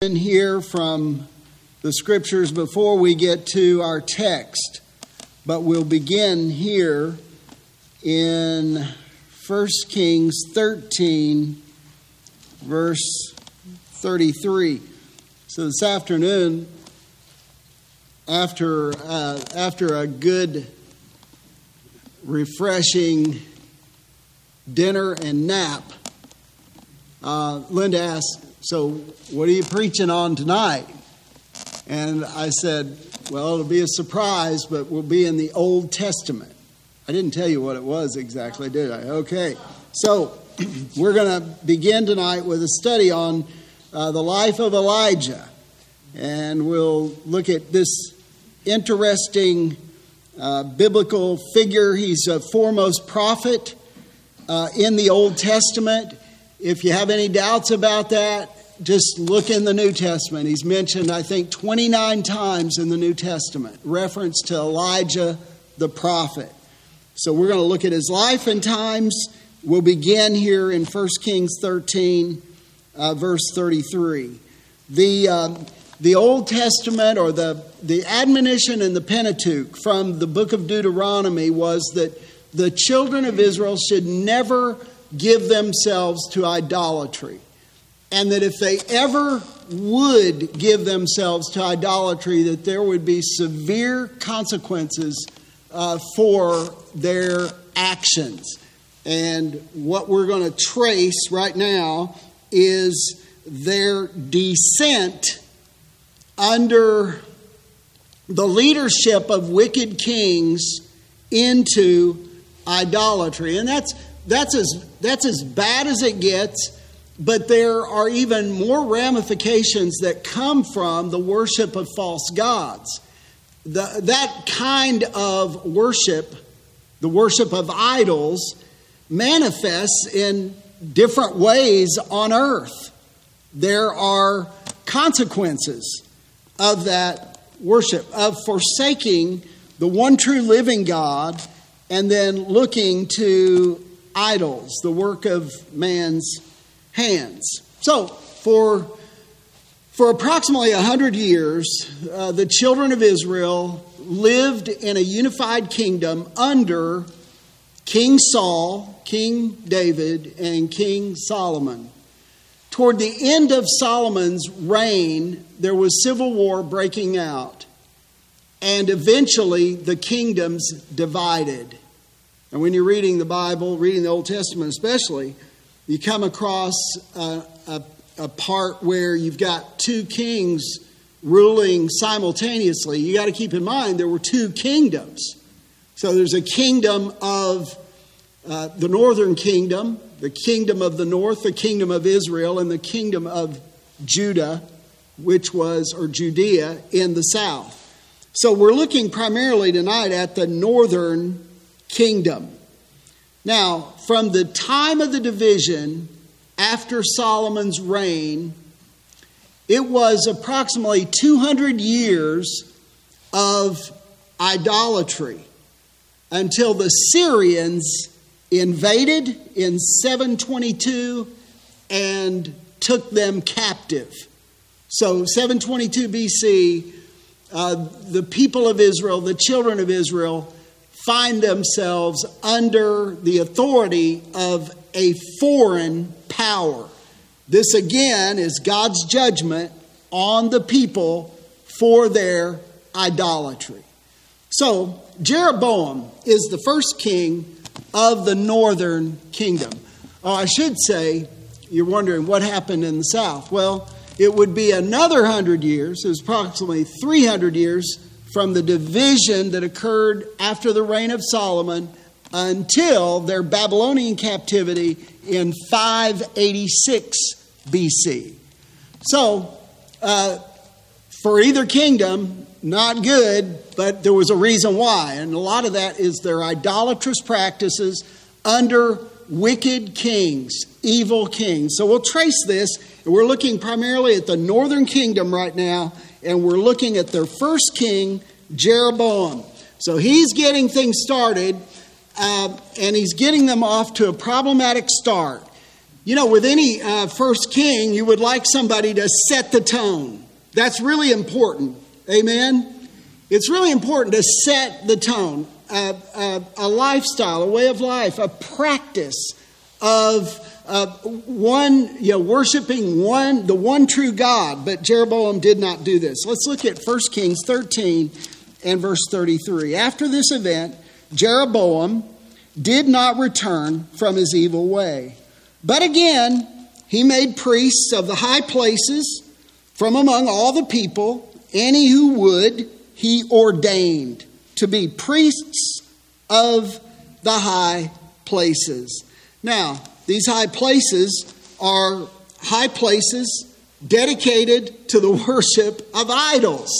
in here from the scriptures before we get to our text, but we'll begin here in 1 Kings 13, verse 33. So this afternoon, after, uh, after a good, refreshing dinner and nap, uh, Linda asked, so, what are you preaching on tonight? And I said, Well, it'll be a surprise, but we'll be in the Old Testament. I didn't tell you what it was exactly, did I? Okay. So, we're going to begin tonight with a study on uh, the life of Elijah. And we'll look at this interesting uh, biblical figure. He's a foremost prophet uh, in the Old Testament. If you have any doubts about that, just look in the New Testament. He's mentioned, I think, 29 times in the New Testament, reference to Elijah the prophet. So we're going to look at his life and times. We'll begin here in 1 Kings 13, uh, verse 33. The, uh, the Old Testament or the, the admonition in the Pentateuch from the book of Deuteronomy was that the children of Israel should never give themselves to idolatry and that if they ever would give themselves to idolatry, that there would be severe consequences uh, for their actions. And what we're going to trace right now is their descent under the leadership of wicked kings into idolatry. And that's, that's, as, that's as bad as it gets but there are even more ramifications that come from the worship of false gods. The, that kind of worship, the worship of idols, manifests in different ways on earth. There are consequences of that worship, of forsaking the one true living God and then looking to idols, the work of man's hands. So, for, for approximately 100 years, uh, the children of Israel lived in a unified kingdom under King Saul, King David, and King Solomon. Toward the end of Solomon's reign, there was civil war breaking out, and eventually the kingdoms divided. And when you're reading the Bible, reading the Old Testament especially, you come across a, a, a part where you've got two kings ruling simultaneously. You got to keep in mind there were two kingdoms. So there's a kingdom of uh, the northern kingdom, the kingdom of the north, the kingdom of Israel, and the kingdom of Judah, which was, or Judea, in the south. So we're looking primarily tonight at the northern kingdom. Now, from the time of the division after Solomon's reign, it was approximately 200 years of idolatry until the Assyrians invaded in 722 and took them captive. So, 722 BC, uh, the people of Israel, the children of Israel, find themselves under the authority of a foreign power. This again is God's judgment on the people for their idolatry. So, Jeroboam is the first king of the northern kingdom. Oh, I should say, you're wondering what happened in the south. Well, it would be another hundred years, it was approximately 300 years from the division that occurred after the reign of Solomon until their Babylonian captivity in 586 BC. So, uh, for either kingdom, not good, but there was a reason why. And a lot of that is their idolatrous practices under wicked kings, evil kings. So we'll trace this, and we're looking primarily at the northern kingdom right now and we're looking at their first king, Jeroboam. So he's getting things started, uh, and he's getting them off to a problematic start. You know, with any uh, first king, you would like somebody to set the tone. That's really important. Amen? It's really important to set the tone. Uh, uh, a lifestyle, a way of life, a practice of uh, one, you know, worshiping one, the one true God. But Jeroboam did not do this. Let's look at 1 Kings 13 and verse 33. After this event, Jeroboam did not return from his evil way. But again, he made priests of the high places from among all the people, any who would, he ordained to be priests of the high places. Now, these high places are high places dedicated to the worship of idols.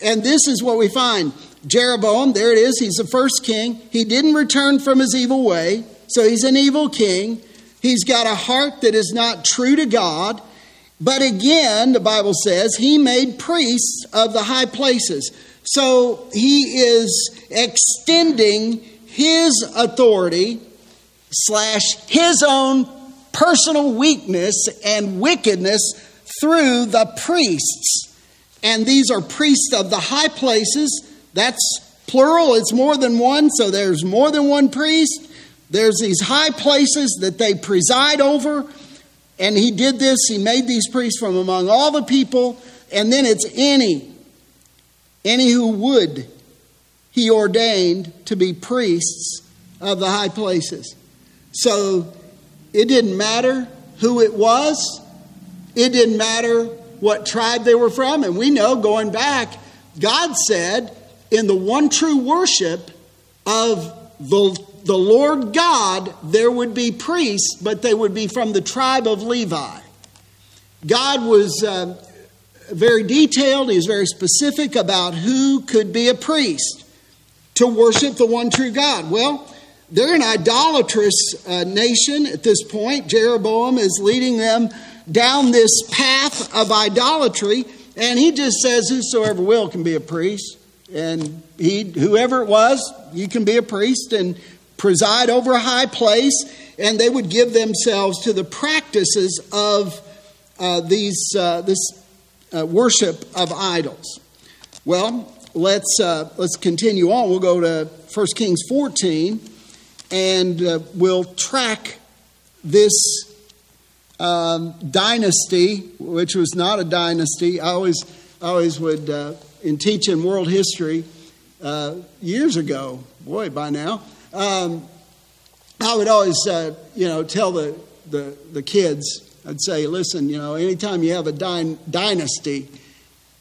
And this is what we find. Jeroboam, there it is, he's the first king. He didn't return from his evil way, so he's an evil king. He's got a heart that is not true to God. But again, the Bible says, he made priests of the high places. So he is extending his authority slash his own personal weakness and wickedness through the priests. And these are priests of the high places. That's plural, it's more than one, so there's more than one priest. There's these high places that they preside over. And he did this, he made these priests from among all the people. And then it's any, any who would, he ordained to be priests of the high places. So it didn't matter who it was, it didn't matter what tribe they were from. And we know going back, God said in the one true worship of the, the Lord God, there would be priests, but they would be from the tribe of Levi. God was uh, very detailed, He was very specific about who could be a priest to worship the one true God. Well, they're an idolatrous uh, nation at this point. Jeroboam is leading them down this path of idolatry, and he just says, Whosoever will can be a priest. And he, whoever it was, you can be a priest and preside over a high place, and they would give themselves to the practices of uh, these, uh, this uh, worship of idols. Well, let's, uh, let's continue on. We'll go to 1 Kings 14 and uh, we'll track this um, dynasty, which was not a dynasty. I always, I always would, uh, in teaching world history uh, years ago, boy, by now, um, I would always, uh, you know, tell the, the, the kids, I'd say, listen, you know, anytime you have a dy- dynasty,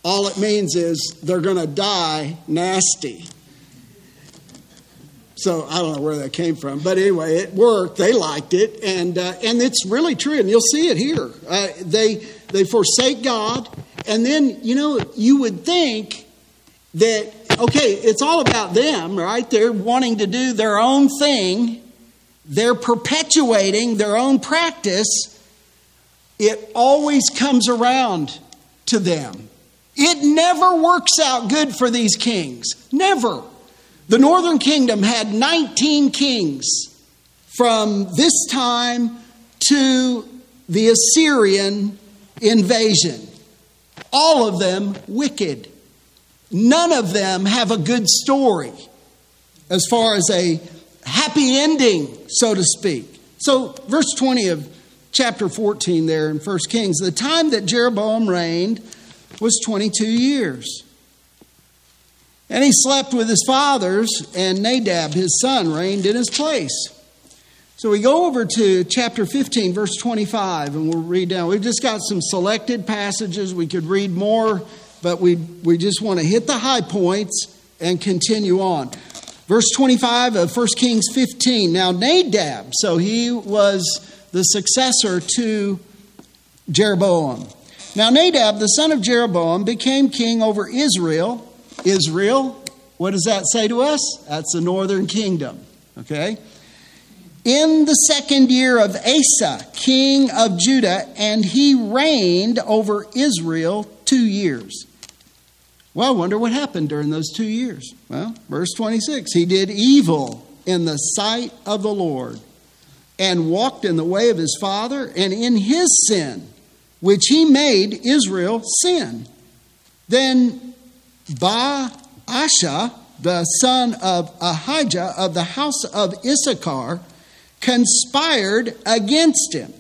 all it means is they're going to die nasty. So I don't know where that came from, but anyway, it worked. They liked it, and uh, and it's really true, and you'll see it here. Uh, they they forsake God, and then you know you would think that okay, it's all about them, right? They're wanting to do their own thing. They're perpetuating their own practice. It always comes around to them. It never works out good for these kings. Never. The northern kingdom had 19 kings from this time to the Assyrian invasion. All of them wicked. None of them have a good story as far as a happy ending, so to speak. So, verse 20 of chapter 14 there in 1 Kings the time that Jeroboam reigned was 22 years. And he slept with his fathers, and Nadab, his son, reigned in his place. So we go over to chapter 15, verse 25, and we'll read down. We've just got some selected passages. We could read more, but we, we just want to hit the high points and continue on. Verse 25 of 1 Kings 15. Now, Nadab, so he was the successor to Jeroboam. Now, Nadab, the son of Jeroboam, became king over Israel Israel, what does that say to us? That's the northern kingdom, okay? In the second year of Asa, king of Judah, and he reigned over Israel two years. Well, I wonder what happened during those two years. Well, verse 26 He did evil in the sight of the Lord, and walked in the way of his father and in his sin, which he made Israel sin. Then Baasha, the son of Ahijah of the house of Issachar, conspired against him.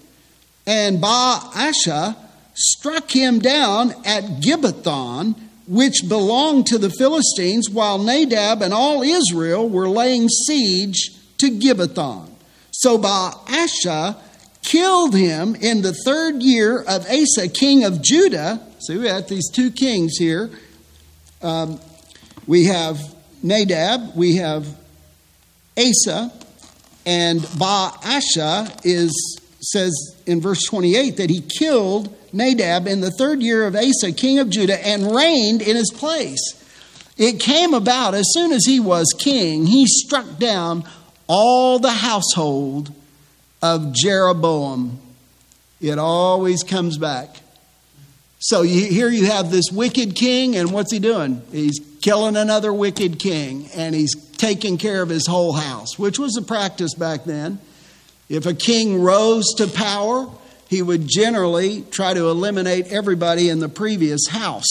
And Baasha struck him down at Gibbethon, which belonged to the Philistines, while Nadab and all Israel were laying siege to Gibbethon. So Baasha killed him in the third year of Asa, king of Judah. See, we have these two kings here. Um, we have Nadab, we have Asa, and Baasha is says in verse 28 that he killed Nadab in the third year of Asa, king of Judah, and reigned in his place. It came about as soon as he was king, he struck down all the household of Jeroboam. It always comes back. So you, here you have this wicked king, and what's he doing? He's killing another wicked king, and he's taking care of his whole house, which was a practice back then. If a king rose to power, he would generally try to eliminate everybody in the previous house.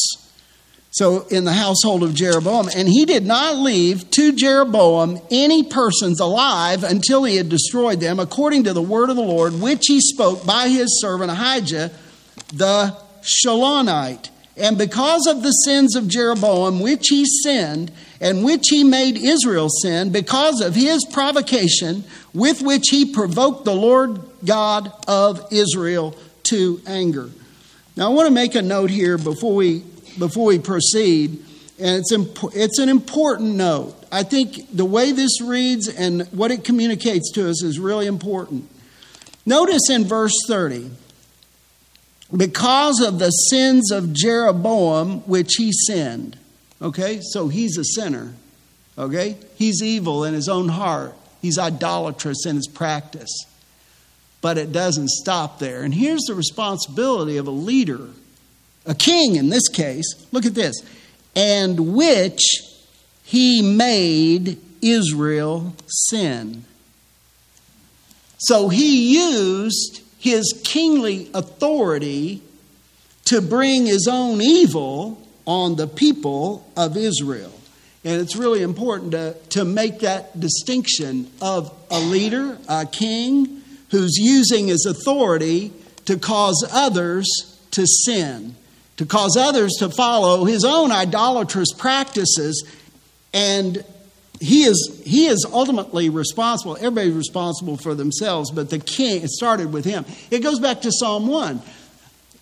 So, in the household of Jeroboam, and he did not leave to Jeroboam any persons alive until he had destroyed them, according to the word of the Lord, which he spoke by his servant Ahijah the Shilonite. And because of the sins of Jeroboam, which he sinned, and which he made Israel sin, because of his provocation with which he provoked the Lord God of Israel to anger. Now, I want to make a note here before we, before we proceed, and it's, imp- it's an important note. I think the way this reads and what it communicates to us is really important. Notice in verse 30 because of the sins of Jeroboam, which he sinned. Okay, so he's a sinner. Okay, he's evil in his own heart, he's idolatrous in his practice. But it doesn't stop there. And here's the responsibility of a leader, a king in this case. Look at this. And which he made Israel sin. So he used his kingly authority to bring his own evil on the people of Israel. And it's really important to, to make that distinction of a leader, a king, who's using his authority to cause others to sin, to cause others to follow his own idolatrous practices. And he is, he is ultimately responsible. Everybody's responsible for themselves, but the king, it started with him. It goes back to Psalm 1.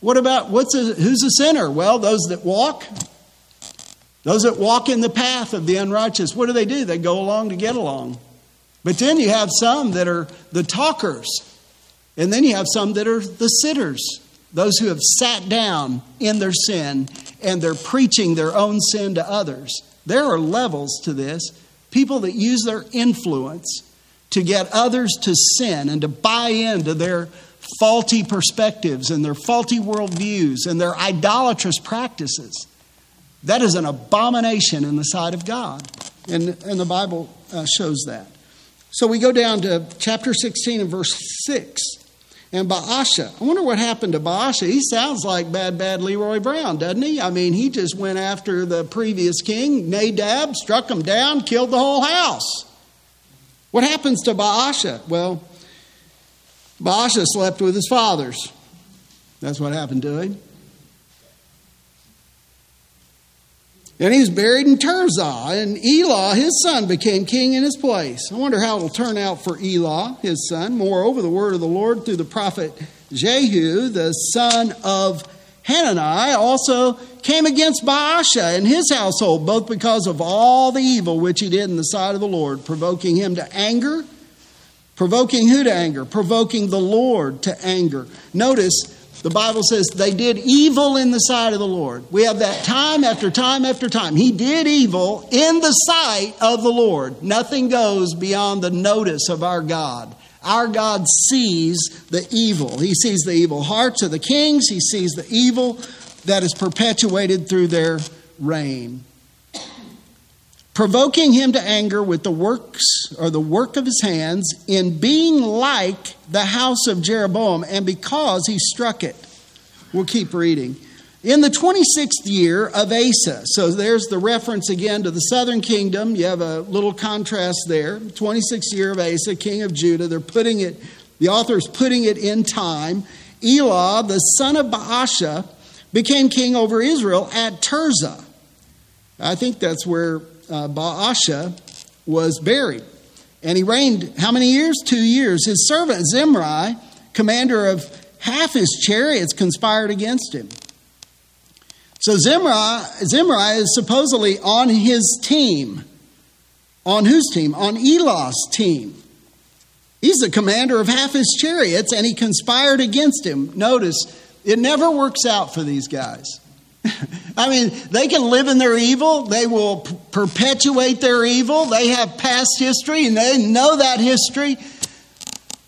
What about what's a, who's a sinner? Well, those that walk, those that walk in the path of the unrighteous. What do they do? They go along to get along. But then you have some that are the talkers, and then you have some that are the sitters, those who have sat down in their sin and they're preaching their own sin to others. There are levels to this. People that use their influence to get others to sin and to buy into their faulty perspectives and their faulty worldviews and their idolatrous practices. That is an abomination in the sight of God. And, and the Bible uh, shows that. So we go down to chapter 16 and verse 6. And Baasha, I wonder what happened to Baasha. He sounds like bad, bad Leroy Brown, doesn't he? I mean, he just went after the previous king, Nadab, struck him down, killed the whole house. What happens to Baasha? Well, Baasha slept with his fathers. That's what happened to him. And he was buried in Tirzah, and Elah, his son, became king in his place. I wonder how it'll turn out for Elah, his son. Moreover, the word of the Lord through the prophet Jehu, the son of Hanani, also came against Baasha and his household, both because of all the evil which he did in the sight of the Lord, provoking him to anger Provoking who to anger? Provoking the Lord to anger. Notice the Bible says they did evil in the sight of the Lord. We have that time after time after time. He did evil in the sight of the Lord. Nothing goes beyond the notice of our God. Our God sees the evil. He sees the evil hearts of the kings, He sees the evil that is perpetuated through their reign. Provoking him to anger with the works or the work of his hands in being like the house of Jeroboam and because he struck it. We'll keep reading. In the 26th year of Asa, so there's the reference again to the southern kingdom. You have a little contrast there. 26th year of Asa, king of Judah. They're putting it, the author is putting it in time. Elah, the son of Baasha, became king over Israel at Tirzah. I think that's where uh, Baasha was buried. And he reigned how many years? Two years. His servant Zimri, commander of half his chariots, conspired against him. So Zimri, Zimri is supposedly on his team. On whose team? On Elah's team. He's the commander of half his chariots, and he conspired against him. Notice, it never works out for these guys. I mean, they can live in their evil, they will p- perpetuate their evil, they have past history, and they know that history.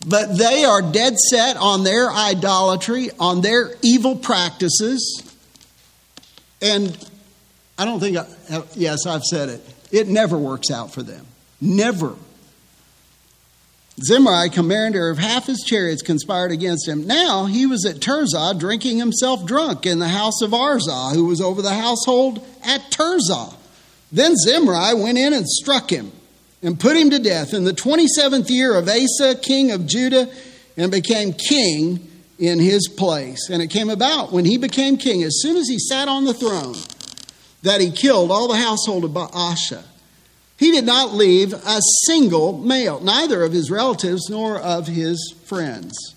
But they are dead set on their idolatry, on their evil practices. And I don't think, I, yes, I've said it. It never works out for them. Never. Zimri, commander of half his chariots, conspired against him. Now he was at Tirzah, drinking himself drunk in the house of Arzah, who was over the household at Tirzah. Then Zimri went in and struck him and put him to death in the 27th year of Asa, king of Judah, and became king in his place. And it came about when he became king, as soon as he sat on the throne, that he killed all the household of Baasha. He did not leave a single male, neither of his relatives nor of his friends.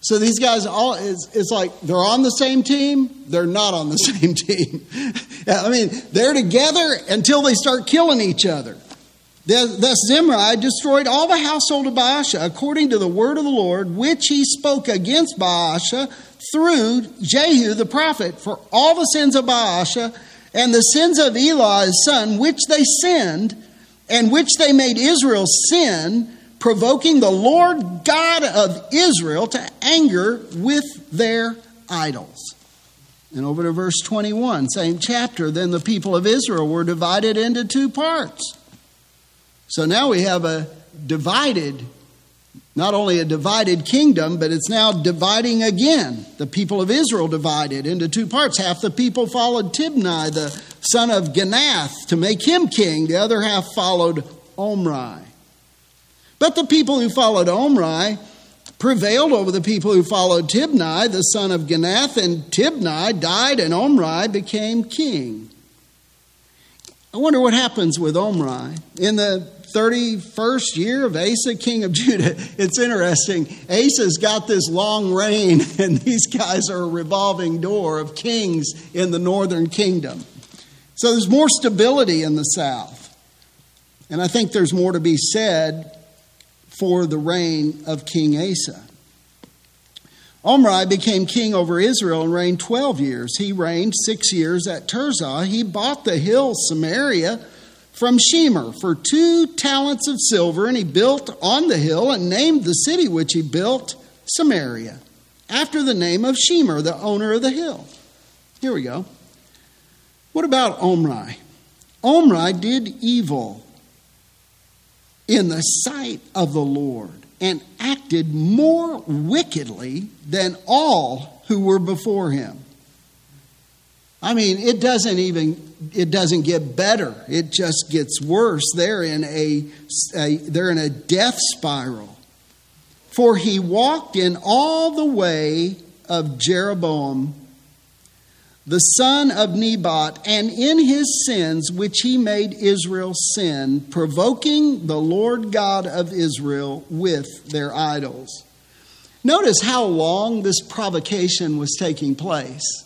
So these guys, all it's, it's like they're on the same team, they're not on the same team. I mean, they're together until they start killing each other. Thus Zimri destroyed all the household of Baasha according to the word of the Lord, which he spoke against Baasha through Jehu the prophet for all the sins of Baasha and the sins of Elah his son, which they sinned, and which they made Israel sin, provoking the Lord God of Israel to anger with their idols. And over to verse 21, same chapter. Then the people of Israel were divided into two parts. So now we have a divided, not only a divided kingdom, but it's now dividing again. The people of Israel divided into two parts. Half the people followed Tibni, the son of Ganath, to make him king. The other half followed Omri. But the people who followed Omri prevailed over the people who followed Tibni, the son of Ganath, and Tibni died, and Omri became king. I wonder what happens with Omri. In the 31st year of Asa, king of Judah. It's interesting. Asa's got this long reign, and these guys are a revolving door of kings in the northern kingdom. So there's more stability in the south. And I think there's more to be said for the reign of King Asa. Omri became king over Israel and reigned 12 years. He reigned six years at Tirzah. He bought the hill Samaria from Shemer for two talents of silver, and he built on the hill and named the city which he built Samaria, after the name of Shemer, the owner of the hill. Here we go. What about Omri? Omri did evil in the sight of the Lord and acted more wickedly than all who were before him. I mean, it doesn't even it doesn't get better. It just gets worse. They're in a, a they're in a death spiral. For he walked in all the way of Jeroboam, the son of Nebat, and in his sins which he made Israel sin, provoking the Lord God of Israel with their idols. Notice how long this provocation was taking place.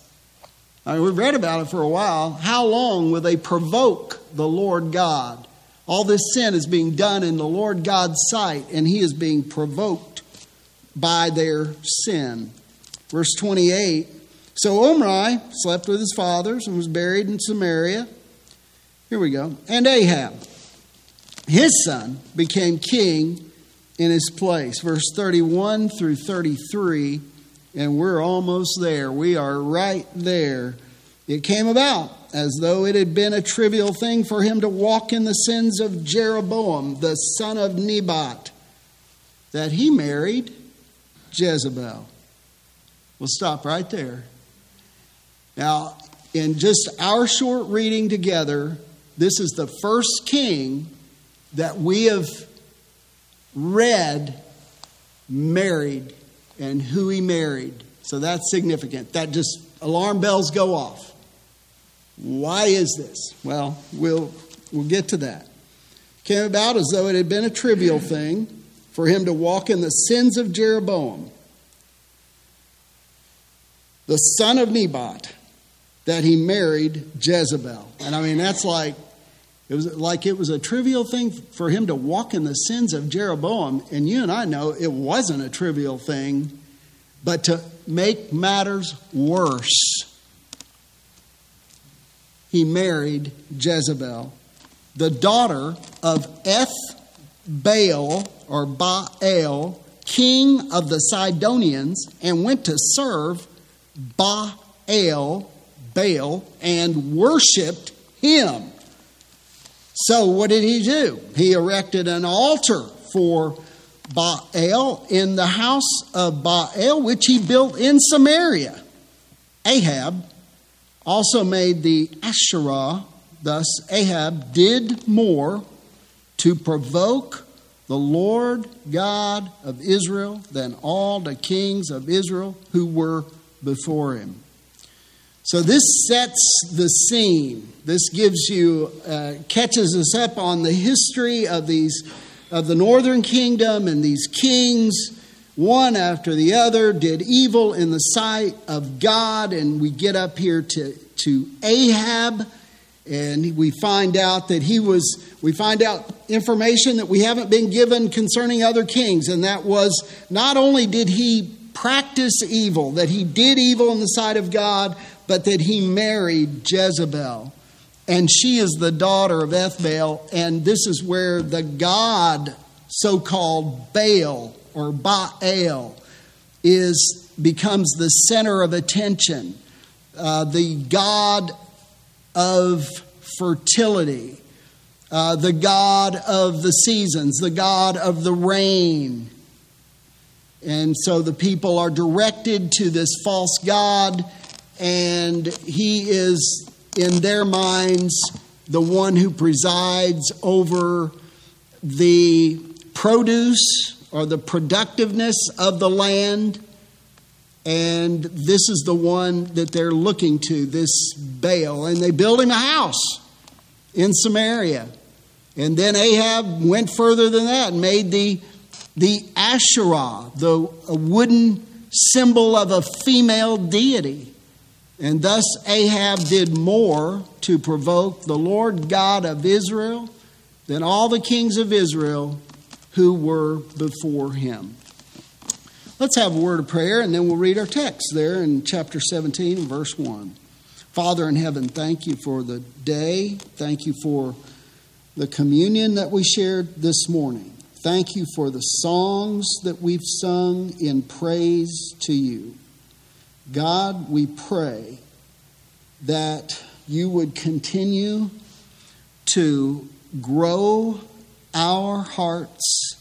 I mean, we've read about it for a while. How long will they provoke the Lord God? All this sin is being done in the Lord God's sight, and he is being provoked by their sin. Verse 28 So Omri slept with his fathers and was buried in Samaria. Here we go. And Ahab, his son, became king in his place. Verse 31 through 33 and we're almost there. We are right there It came about as though it had been a trivial thing for him to walk in the sins of Jeroboam, the son of Nebat, that he married Jezebel. We'll stop right there. Now, in just our short reading together, this is the first king that we have read married and who he married. So that's significant. That just alarm bells go off. Why is this? Well, we'll we'll get to that. Came about as though it had been a trivial thing for him to walk in the sins of Jeroboam, the son of Nebat, that he married Jezebel. And I mean that's like it was like it was a trivial thing for him to walk in the sins of Jeroboam, and you and I know it wasn't a trivial thing, but to make matters worse, he married Jezebel, the daughter of Eth Baal or Baal, king of the Sidonians, and went to serve Baal, Baal, and worshiped him. So, what did he do? He erected an altar for Baal in the house of Baal, which he built in Samaria. Ahab also made the Asherah. Thus, Ahab did more to provoke the Lord God of Israel than all the kings of Israel who were before him. So this sets the scene. This gives you, uh, catches us up on the history of these, of the northern kingdom and these kings, one after the other, did evil in the sight of God. And we get up here to, to Ahab, and we find out that he was, we find out information that we haven't been given concerning other kings. And that was not only did he practice evil, that he did evil in the sight of God, but that he married Jezebel. And she is the daughter of Ethbaal, and this is where the god, so called Baal or Baal, is, becomes the center of attention. Uh, the god of fertility, uh, the god of the seasons, the god of the rain. And so the people are directed to this false god and he is, in their minds, the one who presides over the produce or the productiveness of the land. And this is the one that they're looking to, this Baal. And they build him a house in Samaria. And then Ahab went further than that and made the, the Asherah, the wooden symbol of a female deity. And thus Ahab did more to provoke the Lord God of Israel than all the kings of Israel who were before him. Let's have a word of prayer and then we'll read our text there in chapter 17 verse 1. Father in heaven, thank you for the day. Thank you for the communion that we shared this morning. Thank you for the songs that we've sung in praise to you. God, we pray that you would continue to grow our hearts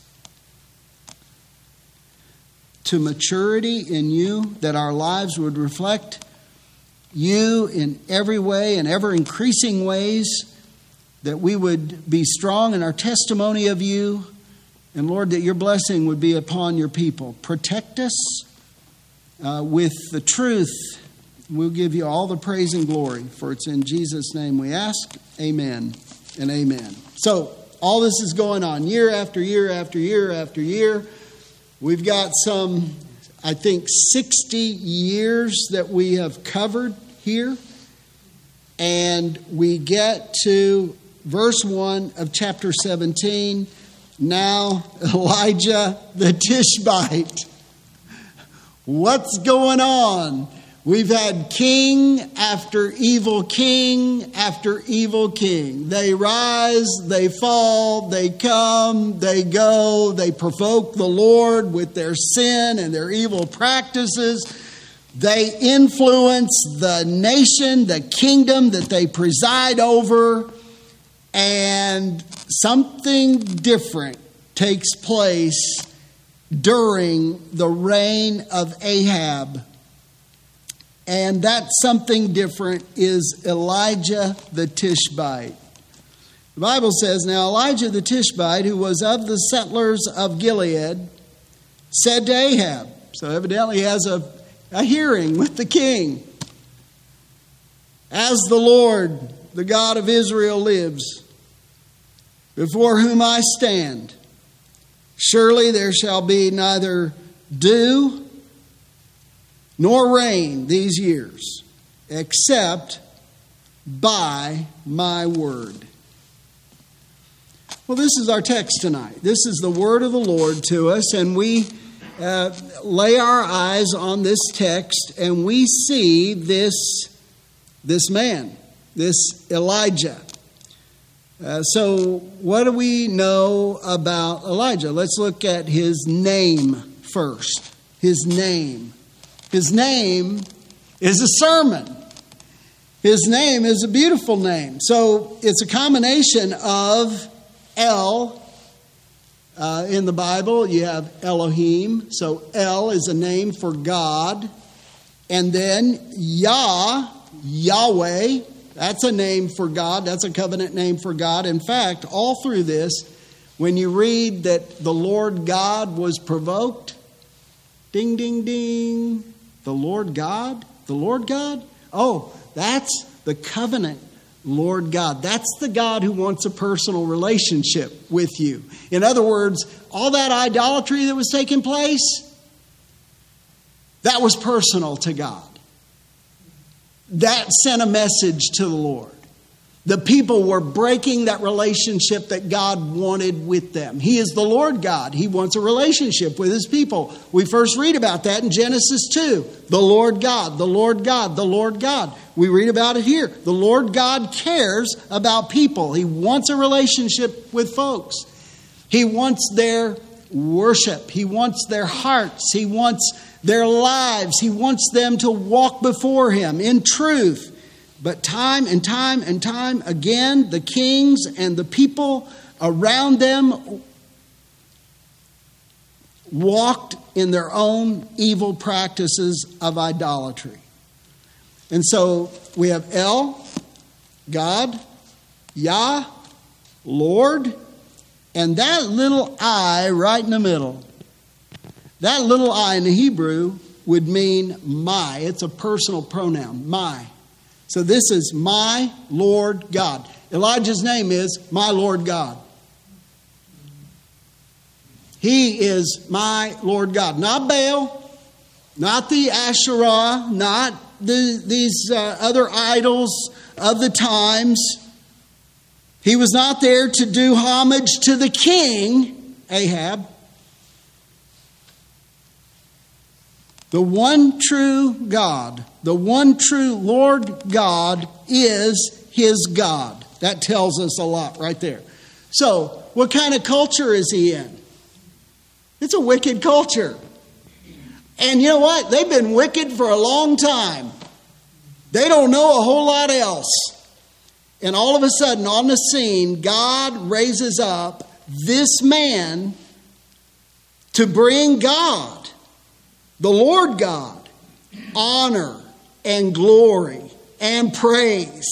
to maturity in you, that our lives would reflect you in every way, in ever increasing ways, that we would be strong in our testimony of you, and Lord, that your blessing would be upon your people. Protect us uh, with the truth. We'll give you all the praise and glory, for it's in Jesus' name we ask. Amen and amen. So, all this is going on year after year after year after year. We've got some, I think, 60 years that we have covered here. And we get to verse 1 of chapter 17. Now, Elijah the Tishbite What's going on? We've had king after evil king after evil king. They rise, they fall, they come, they go, they provoke the Lord with their sin and their evil practices. They influence the nation, the kingdom that they preside over, and something different takes place during the reign of Ahab. And that something different is Elijah the Tishbite. The Bible says, Now Elijah the Tishbite, who was of the settlers of Gilead, said to Ahab, so evidently he has a, a hearing with the king. As the Lord, the God of Israel, lives, before whom I stand, surely there shall be neither dew nor rain these years, except by my word. Well, this is our text tonight. This is the word of the Lord to us, and we uh, lay our eyes on this text and we see this, this man, this Elijah. Uh, so, what do we know about Elijah? Let's look at his name first. His name. His name is a sermon. His name is a beautiful name. So, it's a combination of El uh, in the Bible, you have Elohim. So El is a name for God. And then Yah, Yahweh, that's a name for God. That's a covenant name for God. In fact, all through this, when you read that the Lord God was provoked, ding, ding, ding, the Lord God, the Lord God? Oh, that's the covenant Lord God. That's the God who wants a personal relationship with you. In other words, all that idolatry that was taking place, that was personal to God. That sent a message to the Lord. The people were breaking that relationship that God wanted with them. He is the Lord God. He wants a relationship with his people. We first read about that in Genesis 2. The Lord God, the Lord God, the Lord God. We read about it here. The Lord God cares about people, He wants a relationship with folks. He wants their worship, He wants their hearts, He wants their lives, He wants them to walk before Him in truth. But time and time and time again, the kings and the people around them walked in their own evil practices of idolatry. And so we have El, God, Yah, Lord, and that little I right in the middle. That little I in the Hebrew would mean my. It's a personal pronoun, my. So this is my Lord God. Elijah's name is my Lord God. He is my Lord God. Not Baal, not the Asherah, not the, these uh, other idols of the times. He was not there to do homage to the king, Ahab. The one true God, the one true Lord God is his God. That tells us a lot right there. So, what kind of culture is he in? It's a wicked culture. And you know what? They've been wicked for a long time. They don't know a whole lot else. And all of a sudden, on the scene, God raises up this man to bring God, the Lord God, honor and glory and praise.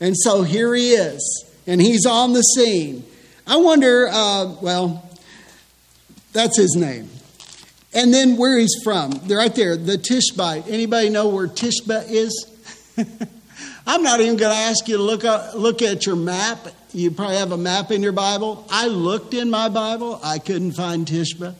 And so here he is, and he's on the scene. I wonder, uh, well, that's his name. And then where he's from, They're right there, the Tishbite. Anybody know where Tishbite is? I'm not even going to ask you to look, up, look at your map. You probably have a map in your Bible. I looked in my Bible, I couldn't find Tishba.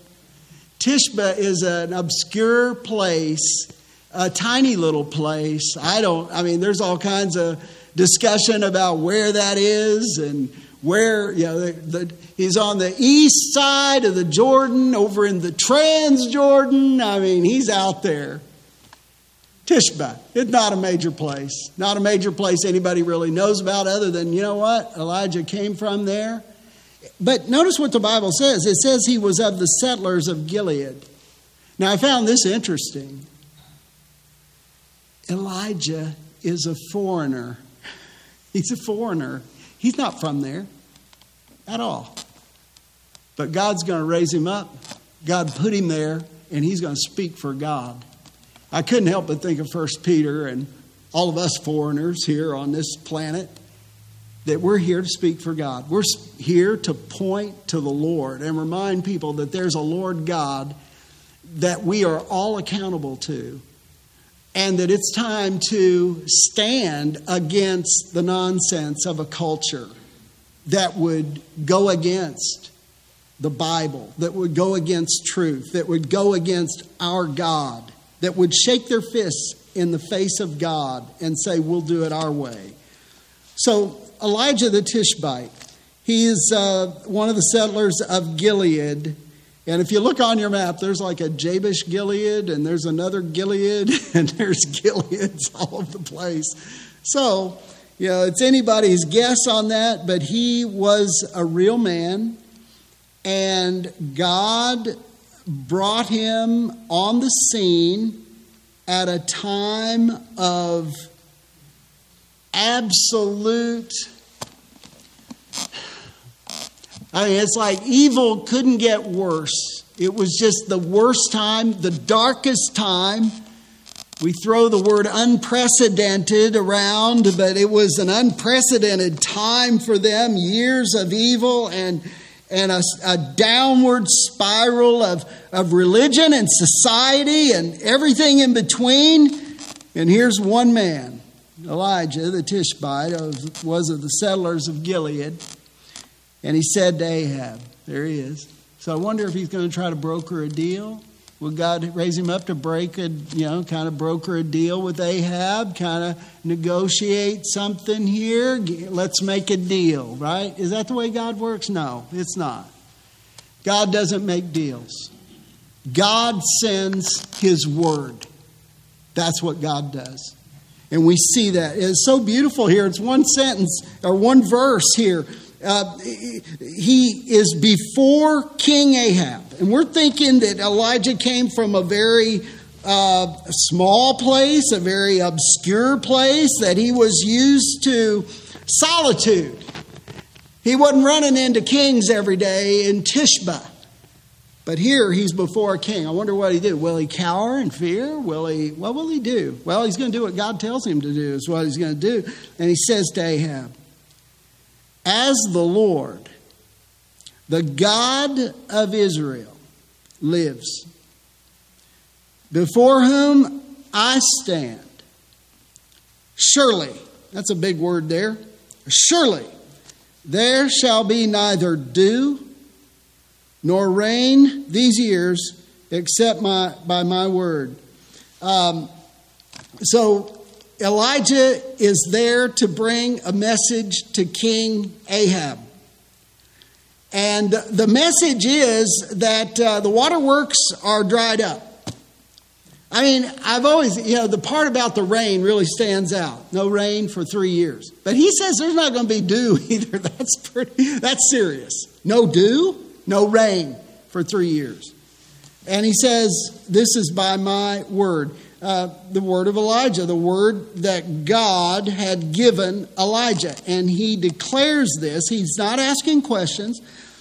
Tishba is an obscure place, a tiny little place. I don't, I mean, there's all kinds of discussion about where that is and where, you know, the, the, he's on the east side of the Jordan, over in the Transjordan. I mean, he's out there. Tishba. It's not a major place. Not a major place anybody really knows about, other than, you know what? Elijah came from there. But notice what the Bible says it says he was of the settlers of Gilead. Now, I found this interesting. Elijah is a foreigner. He's a foreigner. He's not from there at all. But God's going to raise him up. God put him there, and he's going to speak for God. I couldn't help but think of First Peter and all of us foreigners here on this planet that we're here to speak for God. We're here to point to the Lord and remind people that there's a Lord God that we are all accountable to and that it's time to stand against the nonsense of a culture that would go against the Bible, that would go against truth, that would go against our God, that would shake their fists in the face of God and say, We'll do it our way. So, Elijah the Tishbite, He's uh, one of the settlers of Gilead and if you look on your map, there's like a Jabesh Gilead, and there's another Gilead, and there's Gileads all over the place. So, you know, it's anybody's guess on that, but he was a real man, and God brought him on the scene at a time of absolute I mean, it's like evil couldn't get worse. It was just the worst time, the darkest time. We throw the word unprecedented around, but it was an unprecedented time for them years of evil and, and a, a downward spiral of, of religion and society and everything in between. And here's one man, Elijah the Tishbite, was of the settlers of Gilead. And he said to Ahab, There he is. So I wonder if he's going to try to broker a deal. Will God raise him up to break a, you know, kind of broker a deal with Ahab, kind of negotiate something here? Let's make a deal, right? Is that the way God works? No, it's not. God doesn't make deals. God sends his word. That's what God does. And we see that. It's so beautiful here. It's one sentence or one verse here uh, he is before King Ahab. And we're thinking that Elijah came from a very uh, small place, a very obscure place, that he was used to solitude. He wasn't running into kings every day in Tishba. But here he's before a king. I wonder what he did. Will he cower in fear? Will he what will he do? Well, he's going to do what God tells him to do, is what he's going to do. And he says to Ahab, as the Lord, the God of Israel, lives, before whom I stand, surely, that's a big word there, surely there shall be neither dew nor rain these years except my, by my word. Um, so Elijah is there to bring a message to King Ahab. And the message is that uh, the waterworks are dried up. I mean, I've always, you know, the part about the rain really stands out. No rain for three years. But he says there's not going to be dew either. That's pretty, that's serious. No dew, no rain for three years. And he says, This is by my word uh, the word of Elijah, the word that God had given Elijah. And he declares this. He's not asking questions,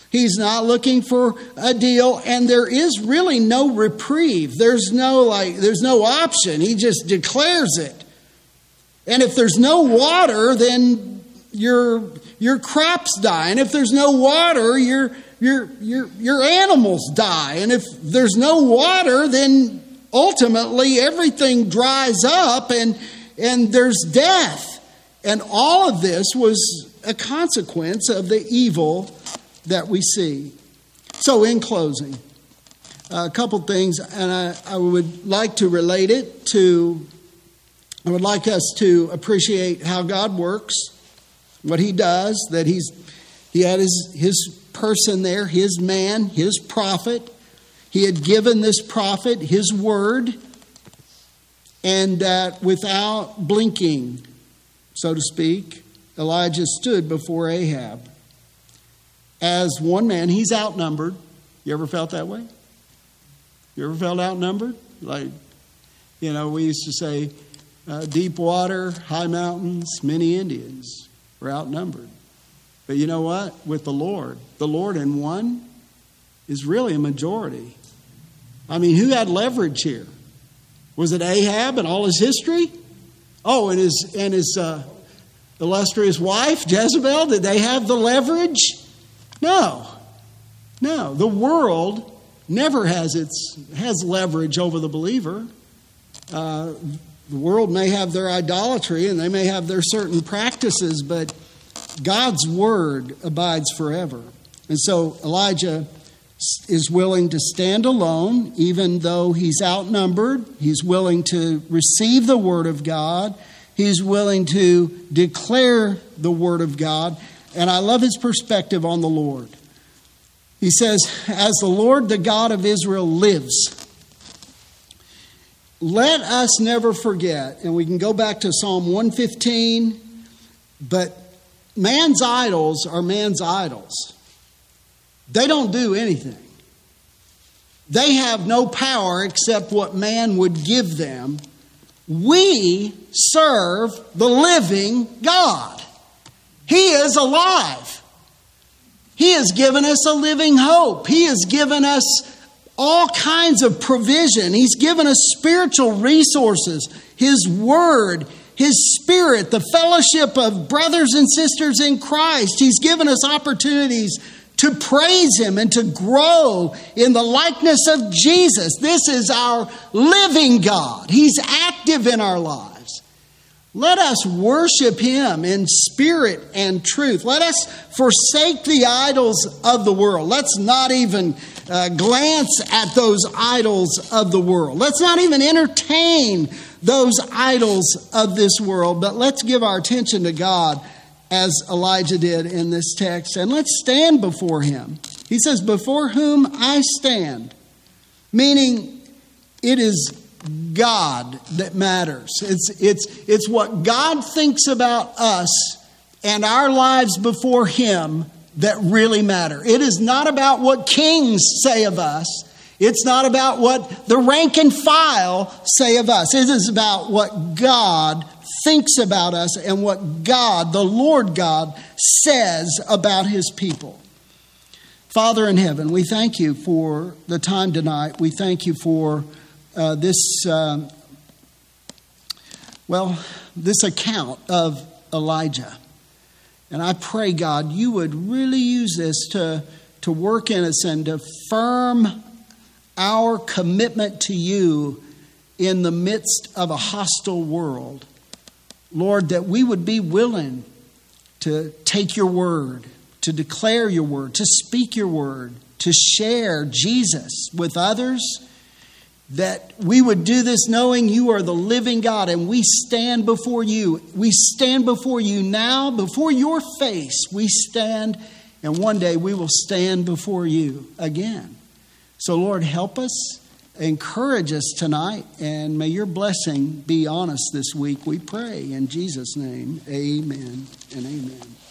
he's not looking for a deal, and there is really no reprieve. There's no like there's no option. He just declares it. And if there's no water, then your your crops die. And if there's no water, your your your your animals die. And if there's no water, then ultimately everything dries up and, and there's death. And all of this was a consequence of the evil that we see. So, in closing, a couple things, and I, I would like to relate it to, I would like us to appreciate how God works, what He does, that He's He had His, his person there, His man, His prophet, he had given this prophet his word, and that without blinking, so to speak, Elijah stood before Ahab. As one man, he's outnumbered. You ever felt that way? You ever felt outnumbered? Like, you know, we used to say, uh, deep water, high mountains, many Indians were outnumbered. But you know what? With the Lord, the Lord in one is really a majority. I mean, who had leverage here? Was it Ahab and all his history? Oh, and his and his uh, illustrious wife Jezebel. Did they have the leverage? No, no. The world never has its has leverage over the believer. Uh, the world may have their idolatry and they may have their certain practices, but God's word abides forever. And so Elijah is willing to stand alone, even though he's outnumbered. He's willing to receive the word of God. He's willing to declare the word of God. And I love his perspective on the Lord. He says, As the Lord, the God of Israel, lives, let us never forget, and we can go back to Psalm 115, but man's idols are man's idols. They don't do anything. They have no power except what man would give them. We serve the living God. He is alive. He has given us a living hope. He has given us all kinds of provision. He's given us spiritual resources, His Word, His Spirit, the fellowship of brothers and sisters in Christ. He's given us opportunities to praise Him and to grow in the likeness of Jesus. This is our living God, He's active in our lives. Let us worship Him in spirit and truth. Let us forsake the idols of the world. Let's not even uh, glance at those idols of the world. Let's not even entertain those idols of this world, but let's give our attention to God as Elijah did in this text and let's stand before Him. He says, Before whom I stand, meaning it is God that matters. It's, it's, it's what God thinks about us and our lives before Him that really matter. It is not about what kings say of us. It's not about what the rank and file say of us. It is about what God thinks about us and what God, the Lord God, says about His people. Father in heaven, we thank you for the time tonight. We thank you for uh, this, uh, well, this account of Elijah. And I pray, God, you would really use this to, to work in us and to firm our commitment to you in the midst of a hostile world. Lord, that we would be willing to take your word, to declare your word, to speak your word, to share Jesus with others that we would do this knowing you are the living God and we stand before you. We stand before you now, before your face. We stand, and one day we will stand before you again. So, Lord, help us, encourage us tonight, and may your blessing be on us this week, we pray. In Jesus' name, amen and amen.